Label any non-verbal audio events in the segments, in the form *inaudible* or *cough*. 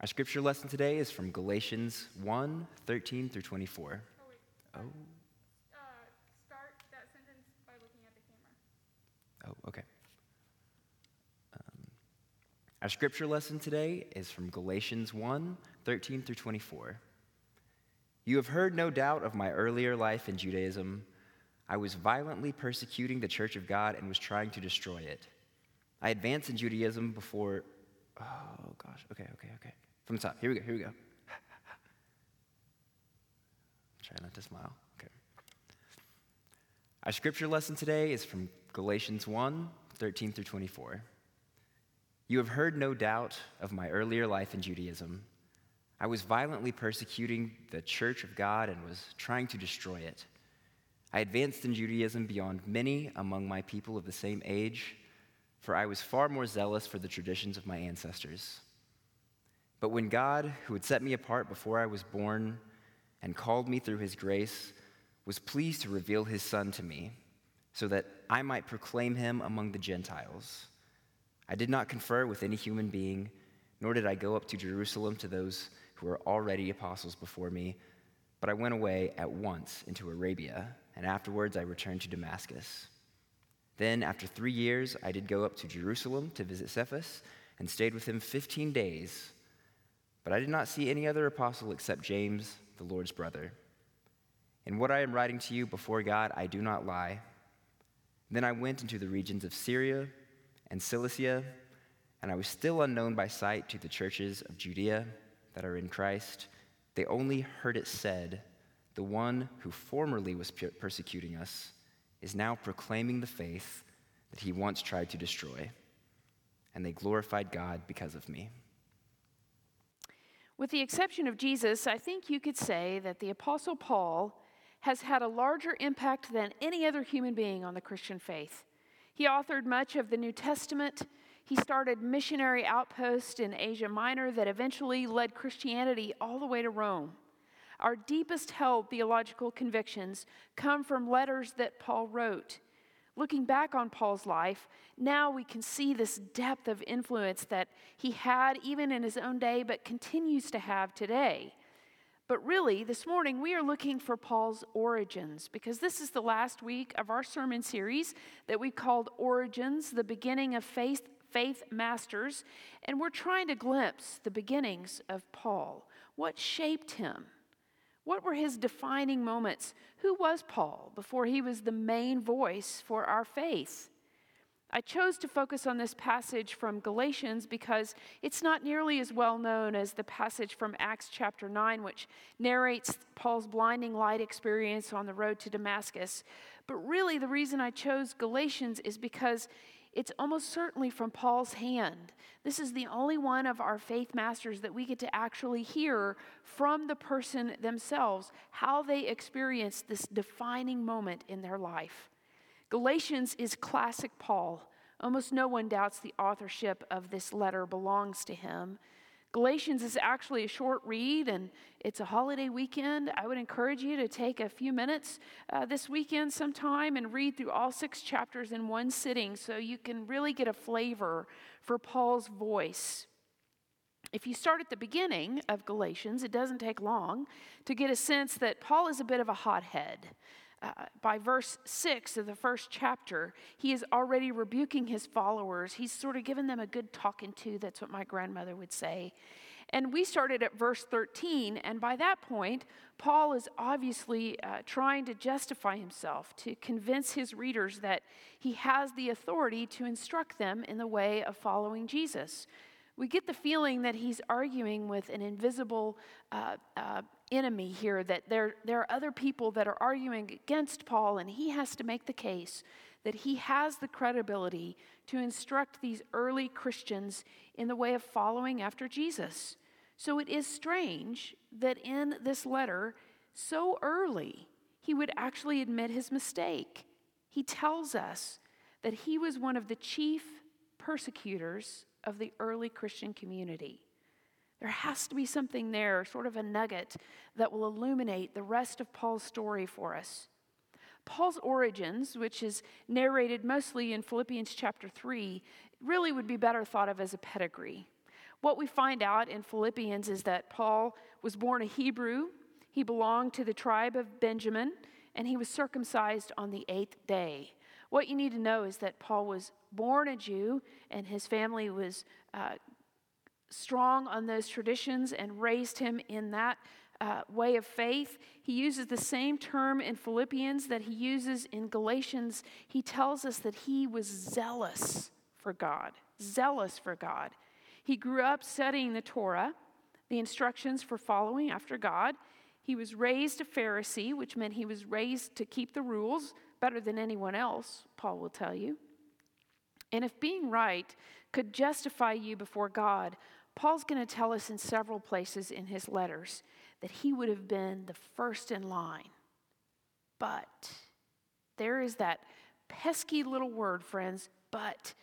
Our scripture lesson today is from Galatians 1 13 through 24. Oh, wait. Start that sentence by looking at the camera. oh, okay. Um, our scripture lesson today is from Galatians 1 13 through 24. You have heard, no doubt, of my earlier life in Judaism. I was violently persecuting the church of God and was trying to destroy it. I advanced in Judaism before. Oh, gosh. Okay, okay, okay. From the top. Here we go, here we go. Try not to smile. Okay. Our scripture lesson today is from Galatians 1 13 through 24. You have heard, no doubt, of my earlier life in Judaism. I was violently persecuting the church of God and was trying to destroy it. I advanced in Judaism beyond many among my people of the same age, for I was far more zealous for the traditions of my ancestors. But when God, who had set me apart before I was born and called me through his grace, was pleased to reveal his Son to me, so that I might proclaim him among the Gentiles, I did not confer with any human being, nor did I go up to Jerusalem to those who were already apostles before me, but I went away at once into Arabia, and afterwards I returned to Damascus. Then, after three years, I did go up to Jerusalem to visit Cephas and stayed with him 15 days. But I did not see any other apostle except James, the Lord's brother. In what I am writing to you before God, I do not lie. Then I went into the regions of Syria and Cilicia, and I was still unknown by sight to the churches of Judea that are in Christ. They only heard it said, The one who formerly was per- persecuting us is now proclaiming the faith that he once tried to destroy. And they glorified God because of me. With the exception of Jesus, I think you could say that the Apostle Paul has had a larger impact than any other human being on the Christian faith. He authored much of the New Testament. He started missionary outposts in Asia Minor that eventually led Christianity all the way to Rome. Our deepest held theological convictions come from letters that Paul wrote. Looking back on Paul's life, now we can see this depth of influence that he had even in his own day, but continues to have today. But really, this morning we are looking for Paul's origins because this is the last week of our sermon series that we called Origins, the beginning of faith, faith masters. And we're trying to glimpse the beginnings of Paul. What shaped him? What were his defining moments? Who was Paul before he was the main voice for our faith? I chose to focus on this passage from Galatians because it's not nearly as well known as the passage from Acts chapter 9, which narrates Paul's blinding light experience on the road to Damascus. But really, the reason I chose Galatians is because it's almost certainly from Paul's hand. This is the only one of our faith masters that we get to actually hear from the person themselves how they experienced this defining moment in their life. Galatians is classic Paul. Almost no one doubts the authorship of this letter belongs to him. Galatians is actually a short read and it's a holiday weekend. I would encourage you to take a few minutes uh, this weekend sometime and read through all six chapters in one sitting so you can really get a flavor for Paul's voice. If you start at the beginning of Galatians, it doesn't take long to get a sense that Paul is a bit of a hothead. Uh, by verse 6 of the first chapter, he is already rebuking his followers. He's sort of given them a good talking to. That's what my grandmother would say. And we started at verse 13, and by that point, Paul is obviously uh, trying to justify himself, to convince his readers that he has the authority to instruct them in the way of following Jesus. We get the feeling that he's arguing with an invisible uh, uh, enemy here, that there, there are other people that are arguing against Paul, and he has to make the case that he has the credibility to instruct these early Christians in the way of following after Jesus. So it is strange that in this letter, so early, he would actually admit his mistake. He tells us that he was one of the chief persecutors of the early Christian community. There has to be something there, sort of a nugget, that will illuminate the rest of Paul's story for us. Paul's origins, which is narrated mostly in Philippians chapter 3, really would be better thought of as a pedigree. What we find out in Philippians is that Paul was born a Hebrew, he belonged to the tribe of Benjamin, and he was circumcised on the eighth day. What you need to know is that Paul was born a Jew, and his family was uh, strong on those traditions and raised him in that uh, way of faith. He uses the same term in Philippians that he uses in Galatians. He tells us that he was zealous for God, zealous for God. He grew up studying the Torah, the instructions for following after God. He was raised a Pharisee, which meant he was raised to keep the rules better than anyone else, Paul will tell you. And if being right could justify you before God, Paul's going to tell us in several places in his letters that he would have been the first in line. But there is that pesky little word, friends, but.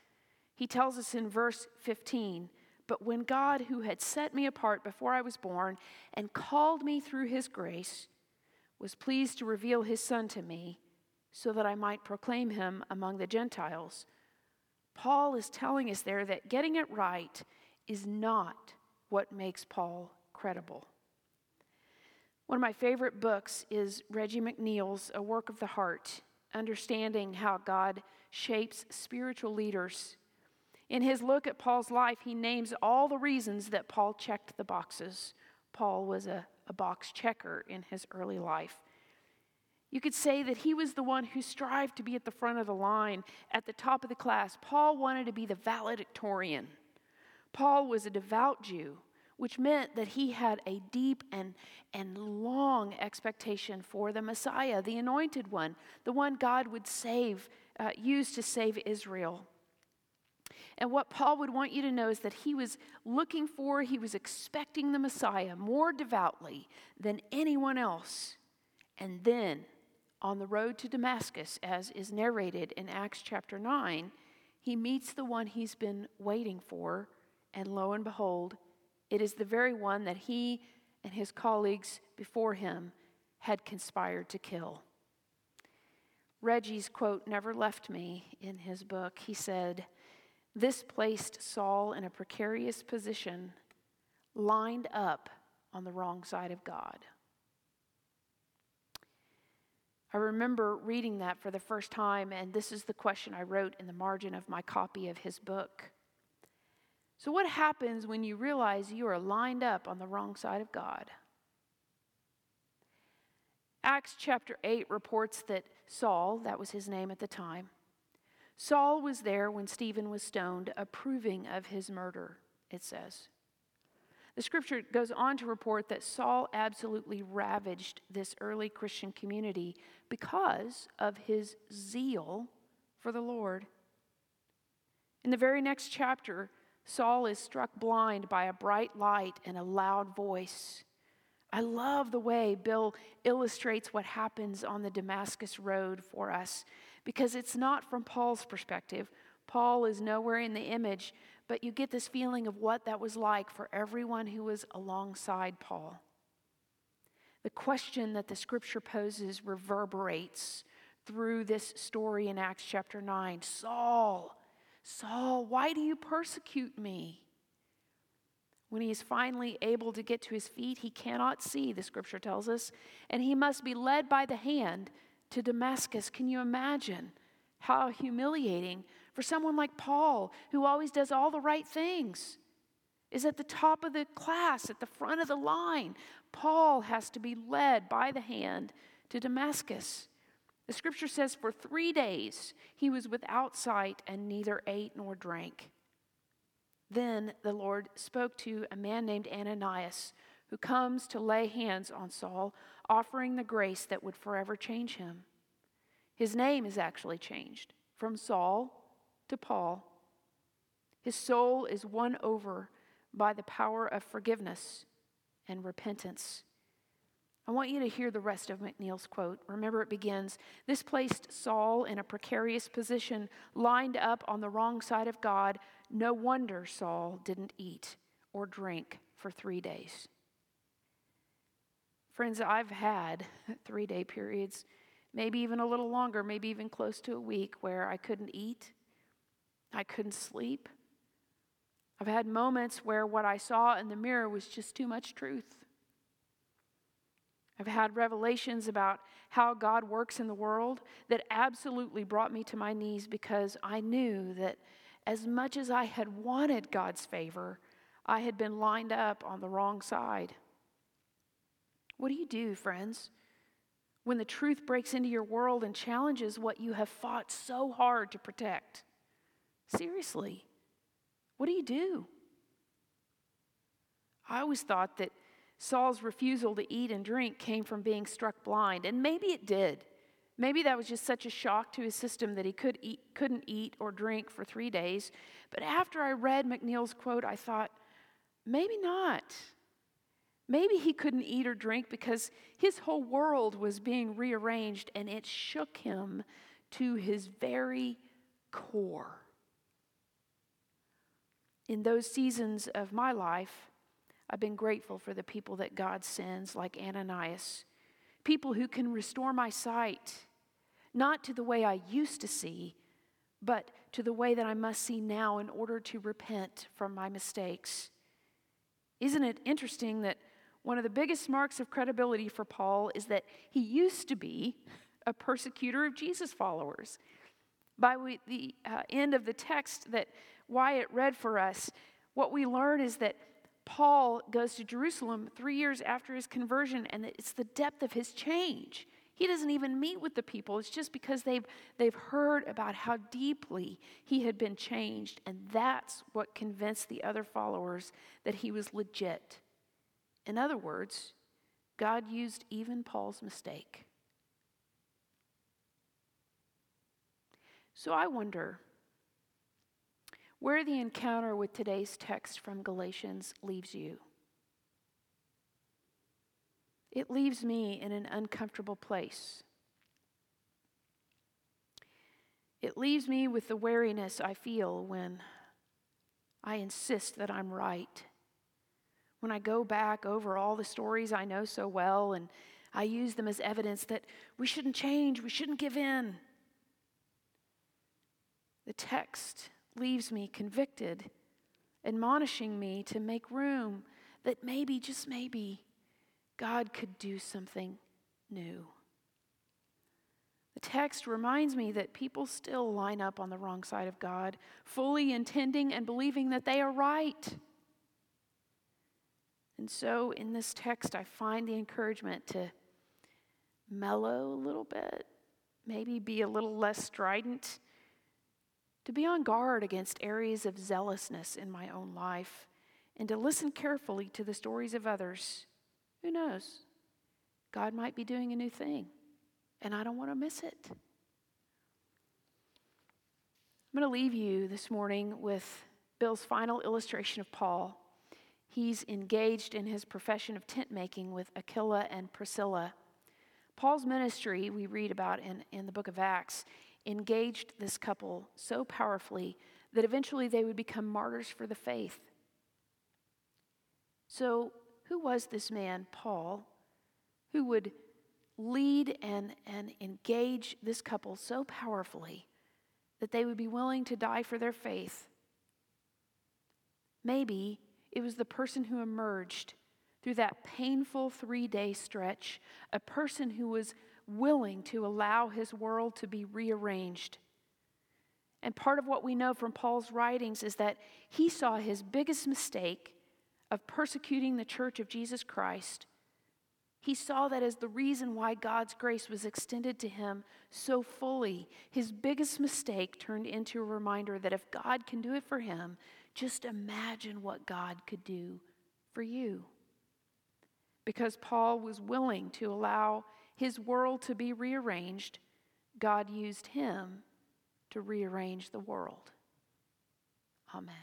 He tells us in verse 15 But when God, who had set me apart before I was born and called me through his grace, was pleased to reveal his Son to me so that I might proclaim him among the Gentiles. Paul is telling us there that getting it right is not what makes Paul credible. One of my favorite books is Reggie McNeal's A Work of the Heart Understanding How God Shapes Spiritual Leaders. In his look at Paul's life, he names all the reasons that Paul checked the boxes. Paul was a, a box checker in his early life. You could say that he was the one who strived to be at the front of the line, at the top of the class. Paul wanted to be the valedictorian. Paul was a devout Jew which meant that he had a deep and, and long expectation for the Messiah, the anointed one, the one God would save, uh, use to save Israel. And what Paul would want you to know is that he was looking for, he was expecting the Messiah more devoutly than anyone else. And then, on the road to Damascus, as is narrated in Acts chapter 9, he meets the one he's been waiting for, and lo and behold, it is the very one that he and his colleagues before him had conspired to kill. Reggie's quote never left me in his book. He said, This placed Saul in a precarious position, lined up on the wrong side of God. I remember reading that for the first time, and this is the question I wrote in the margin of my copy of his book. So, what happens when you realize you are lined up on the wrong side of God? Acts chapter 8 reports that Saul, that was his name at the time, Saul was there when Stephen was stoned, approving of his murder, it says. The scripture goes on to report that Saul absolutely ravaged this early Christian community because of his zeal for the Lord. In the very next chapter, Saul is struck blind by a bright light and a loud voice. I love the way Bill illustrates what happens on the Damascus Road for us because it's not from Paul's perspective. Paul is nowhere in the image, but you get this feeling of what that was like for everyone who was alongside Paul. The question that the scripture poses reverberates through this story in Acts chapter 9 Saul, Saul, why do you persecute me? When he is finally able to get to his feet, he cannot see, the scripture tells us, and he must be led by the hand to Damascus. Can you imagine how humiliating for someone like Paul, who always does all the right things, is at the top of the class, at the front of the line? Paul has to be led by the hand to Damascus. The scripture says, For three days he was without sight and neither ate nor drank. Then the Lord spoke to a man named Ananias, who comes to lay hands on Saul, offering the grace that would forever change him. His name is actually changed from Saul to Paul. His soul is won over by the power of forgiveness and repentance. I want you to hear the rest of McNeal's quote. Remember, it begins This placed Saul in a precarious position, lined up on the wrong side of God. No wonder Saul didn't eat or drink for three days. Friends, I've had *laughs* three day periods, maybe even a little longer, maybe even close to a week, where I couldn't eat, I couldn't sleep, I've had moments where what I saw in the mirror was just too much truth. I've had revelations about how God works in the world that absolutely brought me to my knees because I knew that as much as I had wanted God's favor, I had been lined up on the wrong side. What do you do, friends, when the truth breaks into your world and challenges what you have fought so hard to protect? Seriously, what do you do? I always thought that Saul's refusal to eat and drink came from being struck blind, and maybe it did. Maybe that was just such a shock to his system that he could eat, couldn't eat or drink for three days. But after I read McNeal's quote, I thought, maybe not. Maybe he couldn't eat or drink because his whole world was being rearranged and it shook him to his very core. In those seasons of my life, I've been grateful for the people that God sends, like Ananias, people who can restore my sight, not to the way I used to see, but to the way that I must see now in order to repent from my mistakes. Isn't it interesting that one of the biggest marks of credibility for Paul is that he used to be a persecutor of Jesus followers? By the uh, end of the text that Wyatt read for us, what we learn is that Paul goes to Jerusalem three years after his conversion, and it's the depth of his change. He doesn't even meet with the people. It's just because they've, they've heard about how deeply he had been changed, and that's what convinced the other followers that he was legit. In other words, God used even Paul's mistake. So I wonder where the encounter with today's text from Galatians leaves you. It leaves me in an uncomfortable place. It leaves me with the wariness I feel when I insist that I'm right. When I go back over all the stories I know so well and I use them as evidence that we shouldn't change, we shouldn't give in. The text leaves me convicted, admonishing me to make room that maybe, just maybe, God could do something new. The text reminds me that people still line up on the wrong side of God, fully intending and believing that they are right. And so in this text, I find the encouragement to mellow a little bit, maybe be a little less strident, to be on guard against areas of zealousness in my own life, and to listen carefully to the stories of others. Who knows? God might be doing a new thing, and I don't want to miss it. I'm going to leave you this morning with Bill's final illustration of Paul. He's engaged in his profession of tent making with Aquila and Priscilla. Paul's ministry, we read about in, in the book of Acts, engaged this couple so powerfully that eventually they would become martyrs for the faith. So, who was this man, Paul, who would lead and, and engage this couple so powerfully that they would be willing to die for their faith? Maybe it was the person who emerged through that painful three day stretch, a person who was willing to allow his world to be rearranged. And part of what we know from Paul's writings is that he saw his biggest mistake of persecuting the church of Jesus Christ. He saw that as the reason why God's grace was extended to him so fully. His biggest mistake turned into a reminder that if God can do it for him, just imagine what God could do for you. Because Paul was willing to allow his world to be rearranged, God used him to rearrange the world. Amen.